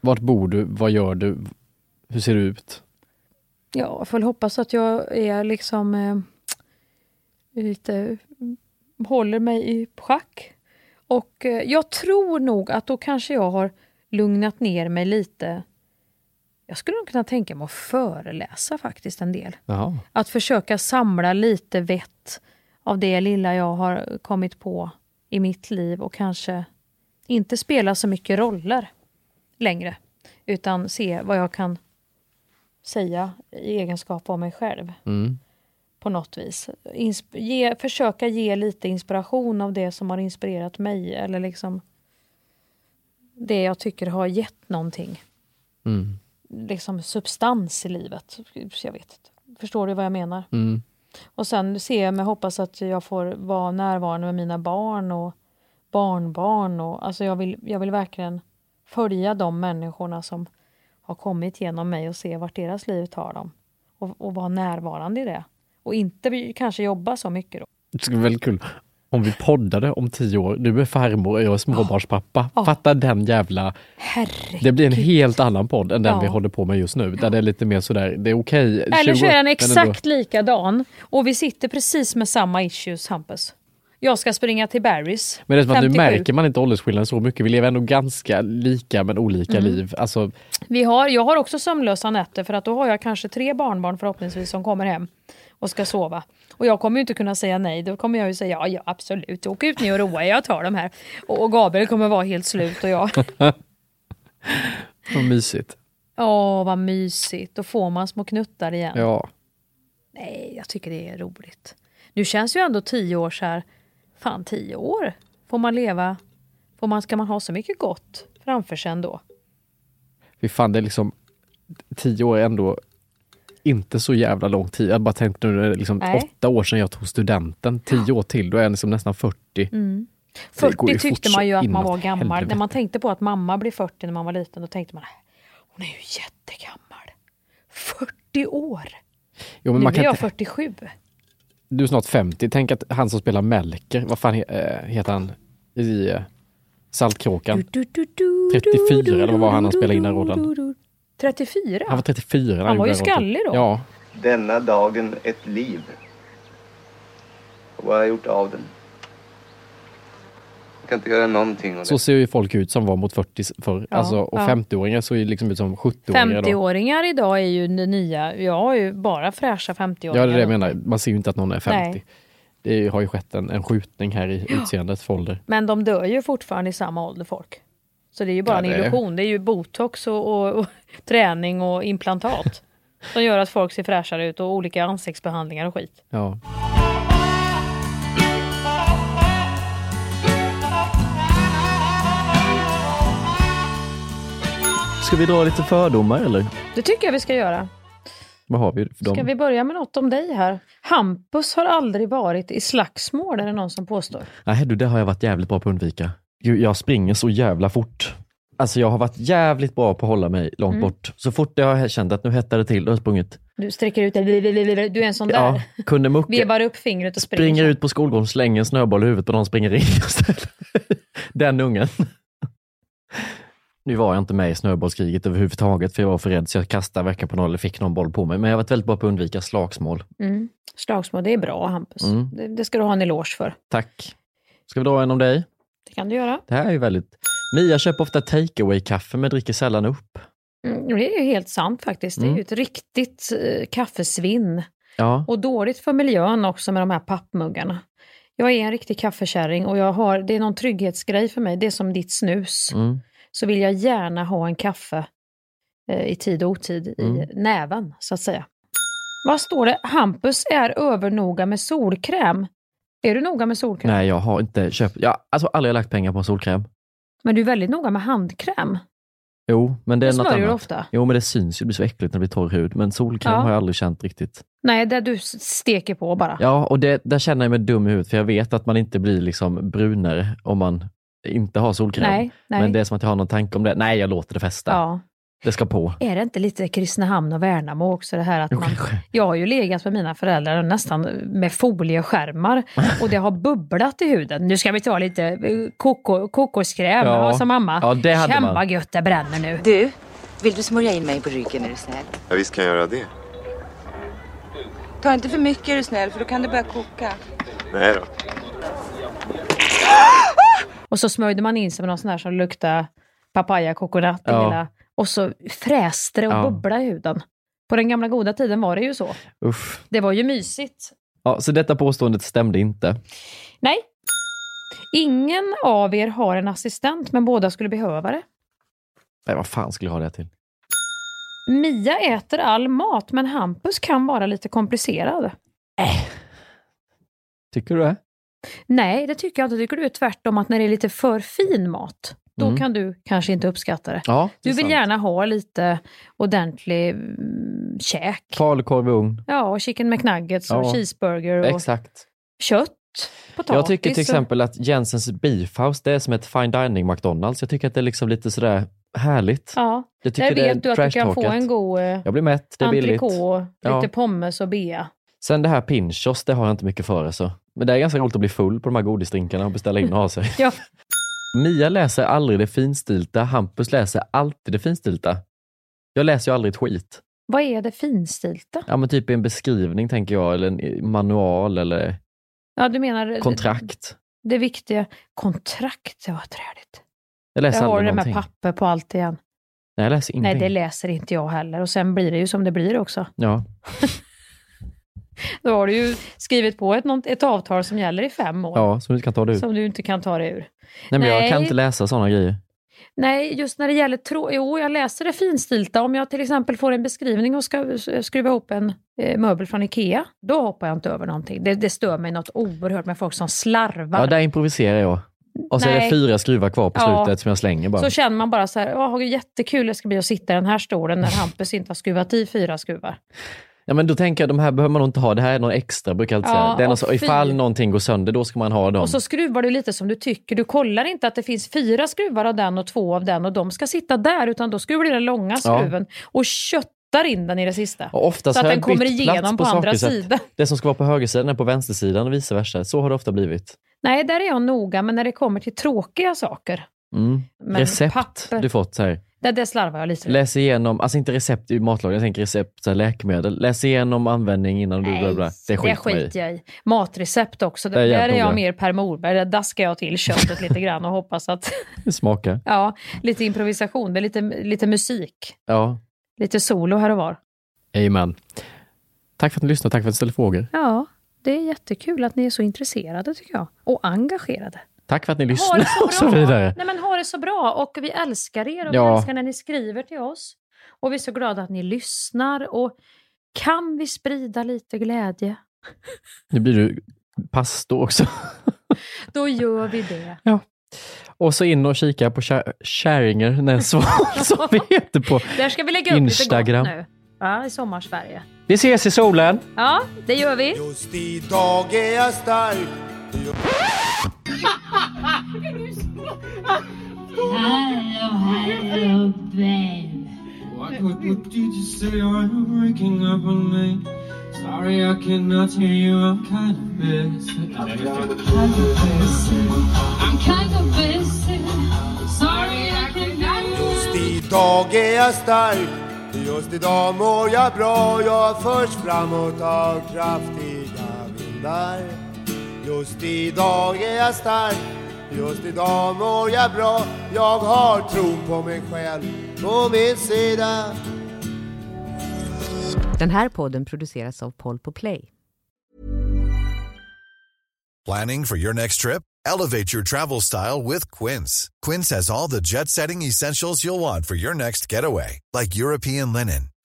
Vart bor du? Vad gör du? Hur ser du ut? Ja, jag får väl hoppas att jag är liksom eh, lite håller mig i schack. Och eh, jag tror nog att då kanske jag har lugnat ner mig lite. Jag skulle nog kunna tänka mig att föreläsa faktiskt en del. Jaha. Att försöka samla lite vett av det lilla jag har kommit på i mitt liv och kanske inte spela så mycket roller längre. Utan se vad jag kan säga i egenskap av mig själv Mm. på något vis. Insp- ge, försöka ge lite inspiration av det som har inspirerat mig eller liksom det jag tycker har gett någonting. Mm. Liksom substans i livet. Jag vet inte. Förstår du vad jag menar? Mm. Och sen ser jag mig hoppas att jag får vara närvarande med mina barn och barnbarn. Och, alltså jag, vill, jag vill verkligen följa de människorna som har kommit genom mig och se vart deras liv tar dem. Och, och vara närvarande i det. Och inte kanske jobba så mycket då. Det skulle vara väldigt kul om vi poddade om tio år. Du är farmor och jag är småbarnspappa. Ja. Fatta den jävla... Herregud. Det blir en helt annan podd än den Ja. vi håller på med just nu. Där det är lite mer sådär, det är okej. Eller 20 så är den exakt ändå- likadan. Och vi sitter precis med samma issues, Hampus. Jag ska springa till Barry's. Men det är som att nu 57. märker man inte åldersskillnaden så mycket. Vi lever ändå ganska lika men olika Mm. liv. Alltså, Vi har, jag har också sömnlösa nätter för att då har jag kanske tre barnbarn förhoppningsvis som kommer hem och ska sova. Och jag kommer ju inte kunna säga nej. Då kommer jag ju säga ja, ja absolut, åk ut nu och roa er, jag tar de här. Och, och Gabriel kommer vara helt slut och jag, vad mysigt. åh vad mysigt, då får man små knuttar igen. Ja. Nej, jag tycker det är roligt. Nu känns ju ändå tio år så här, fan tio år får man leva, får man, ska man ha så mycket gott framför sig ändå? Fy fan, det är liksom tio år är ändå inte så jävla lång tid. Jag bara tänkte nu, det är liksom Nej. åtta år sedan jag tog studenten. Tio år till, då är jag liksom nästan 40. Mm. Det går ju 40 tyckte man ju att man var gammal. helvete. När man tänkte på att mamma blev 40 när man var liten, då tänkte man hon är ju jättegammal. 40 år! Jo, nu är kan jag inte, 47. Du är snart 50. Tänk att han som spelar Melker, vad fan he- eh, heter han i eh, Saltkråkan? 34 eller vad var han han spelade in den rollen? 34? Han var 34 när Han var ju skallig då. Ja, Denna dagen ett liv. Och vad har jag gjort av den? Kan inte göra någonting. Så ser ju folk ut som var mot 40 förr. Ja, alltså, och ja. 50-åringar såg ju liksom ut som 70-åringar idag. 50-åringar idag är ju det nya. Jag har ju bara fräscha 50-åringar. Ja, det är det jag menar. Man ser ju inte att någon är 50. Nej. Det har ju skett en, en skjutning här i utseendet för ålder. Men de dör ju fortfarande i samma ålder folk. Så det är ju bara Ja, en är- illusion. Det är ju botox och, och, och träning och implantat. som gör att folk ser fräschare ut och olika ansiktsbehandlingar och skit. Ja. Ska vi dra lite fördomar eller? Det tycker jag vi ska göra. Vad har vi för dem? Ska vi börja med något om dig här? Hampus har aldrig varit i slagsmål, är det någon som påstår. Nej du, det har jag varit jävligt bra på att undvika. Jag springer så jävla fort. Alltså jag har varit jävligt bra på att hålla mig långt Mm. bort. Så fort jag har känt att nu hettar det till, då har jag sprungit. Du sträcker ut det. Du är en sån där. Ja, kunde mucka. Vevar upp fingret och springer. Springer ut på skolgården, slänger en snöboll i huvudet på någon springer in istället. Den ungen. Nu var jag inte med i snöbollskriget överhuvudtaget för jag var för rädd så jag kastade verkligen på någon eller fick någon boll på mig. Men jag har varit väldigt bra på att undvika slagsmål. Mm. Slagsmål, det är bra Hampus. Mm. Det, det ska du ha en eloge för. Tack. Ska vi dra en om dig? Det kan du göra. Det här är ju väldigt... Mia köper ofta takeaway kaffe men dricker sällan upp. Mm, det är ju helt sant faktiskt. Det är Mm. ju ett riktigt eh, kaffesvinn. Ja, Och dåligt för miljön också med de här pappmuggarna. Jag är en riktig kaffekärring och jag har, det är någon trygghetsgrej för mig. Det är som ditt snus. mm. Så vill jag gärna ha en kaffe eh, i tid och otid Mm. i näven, så att säga. Vad står det? Hampus är övernoga med solkräm. Är du noga med solkräm? Nej, jag har inte köpt... Jag har alltså aldrig lagt pengar på solkräm. Men du är väldigt noga med handkräm. Jo, men det är Det något annat. ofta. Jo, men det syns ju. Det blir så äckligt när det blir torr hud. Men solkräm Ja. har jag aldrig känt riktigt. Nej, där du steker på bara. Ja, och det, där känner jag mig dum i huvudet för jag vet att man inte blir liksom brunare om man inte har solkräm. Nej, nej. Men det är som att jag har någon tanke om det. Nej, jag låter det fästa. Ja. Det ska på. Är det inte lite Kristinehamn och Värnamo också det här att Jo, man... kanske. Jag har ju legat med mina föräldrar nästan med folieskärmar och det har bubblat i huden. Nu ska vi ta lite eh, koko, kokoskräm, Ja. sa mamma. Ja, det hade Känn man. gött det bränner nu. Du, vill du smörja in mig på ryggen är du snäll? Ja, visst kan jag göra det. Ta inte för mycket är du snäll för då kan det börja koka. Nej då. Och så smörjde man in sig med någon sån här som luktade papaya coconut. i Ja. hela- Och så fräste det och Ja. bubblade i huden. På den gamla goda tiden var det ju så. Usch. Det var ju mysigt. Ja, så detta påståendet stämde inte. Nej. Ingen av er har en assistent, men båda skulle behöva det. Nej, vad fan skulle jag ha det till? Mia äter all mat, men Hampus kan vara lite komplicerad. Tycker du det? Nej, det tycker jag inte. Tycker du är tvärtom att när det är lite för fin mat, då Mm. kan du kanske inte uppskatta det. Ja, det Du vill sant. gärna ha lite ordentlig mm, käk. Falukorv i ugn. Ja, och chicken McNuggets och Ja. cheeseburger och Exakt. kött, potatis. Jag tycker till och- exempel att Jensens Beef House, det är som ett fine dining McDonalds. Jag tycker att det är liksom lite sådär härligt. Ja, Jag tycker där det är vet du att du kan få en god eh, Jag blir mätt, det är billigt. entrecote, Ja. lite pommes och bea. Sen det här Pinchos, det har jag inte mycket för. Alltså. Men det är ganska roligt att bli full på de här godisdrinkarna och beställa in och ha sig. Ja. Mia läser aldrig det finstilta, Hampus läser alltid det finstilta. Jag läser ju aldrig ett skit. Vad är det finstilta? Ja men typ en beskrivning tänker jag, eller en manual eller Ja, du menar kontrakt. det viktiga. Kontrakt, det var träligt. Jag läser Jag har det med någonting. papper på allt igen. Nej, jag läser Nej, ingenting. det läser inte jag heller. Och sen blir det ju som det blir också. Ja. Då har du ju skrivit på ett, ett avtal som gäller i fem år. ja, så du kan ta det ut. Som du inte kan ta dig ur. Nej men jag kan Nej. inte läsa sådana grejer. Nej, just när det gäller trå... Jo, jag läser det finstilta. Om jag till exempel får en beskrivning och ska skruva ihop en eh, möbel från Ikea, då hoppar jag inte över någonting. Det, det stör mig något oerhört med folk som slarvar. Ja, där improviserar jag. Och så är det Nej. fyra skruvar kvar på Ja. slutet som jag slänger bara. Så känner man bara så här, "Åh, jättekul det ska bli att sitta i den här stolen när Hampus inte har skruvat i fyra skruvar. Ja men då tänker jag, de här behöver man nog inte ha. Det här är någon extra brukar jag alltid Ja, säga. Det är så, ifall någonting går sönder, då ska man ha dem. Och så skruvar du lite som du tycker. Du kollar inte att det finns fyra skruvar av den och två av den och de ska sitta där, utan då skruvar du den långa Ja. skruven och köttar in den i det sista. Och oftast så att den kommer igenom på på, andra sidan. Det som ska vara på högersidan är på vänstersidan och vice versa. Så har det ofta blivit. Nej, där är jag noga, men när det kommer till tråkiga saker. Mm. Recept papper- du fått här. Det, det slarvar jag lite. Läs igenom, alltså inte recept i matlagning, jag tänker recept så här, läkemedel. Läs igenom användning innan du bla bla. Det skiter jag i. Matrecept också. Det är Där är jag mer Per Morberg. Där daskar jag till köttet lite grann och hoppas att... Det smakar. Ja, lite improvisation, med lite, lite musik. Ja, Lite solo här och var. amen. Tack för att ni lyssnade, tack för att ni ställde frågor. Ja, det är jättekul att ni är så intresserade tycker jag. Och engagerade. Tack för att ni lyssnade det och så vidare. Nej, men ha det så bra och vi älskar er och vi Ja. älskar när ni skriver till oss. Och vi är så glada att ni lyssnar och kan vi sprida lite glädje, Nu blir du pastor också. då gör vi det. Och så in och kika på Kä- Käringer Näsval som vi heter på Där ska vi lägga upp Instagram. lite gott nu. Ja, i sommarsverige. Vi ses i solen. Ja, det gör vi. Just idag är jag stark Hello, hello, babe. What, what, what did you say? Are you breaking up on me? Sorry, I cannot hear you. I'm kind of busy. I'm Kind of busy. I'm kind of busy. Sorry, I cannot. Just idag är jag stark Just idag mår jag bra Jag förs framåt av kraftiga vindar Just idag är jag stark Just idag mår jag bra Jag har tron på mig själv på min sida Den här podden produceras av Paul på Play. Planning for your next trip? Elevate your travel style with Quince. Quince has all the jet setting essentials you'll want for your next getaway, like European linen,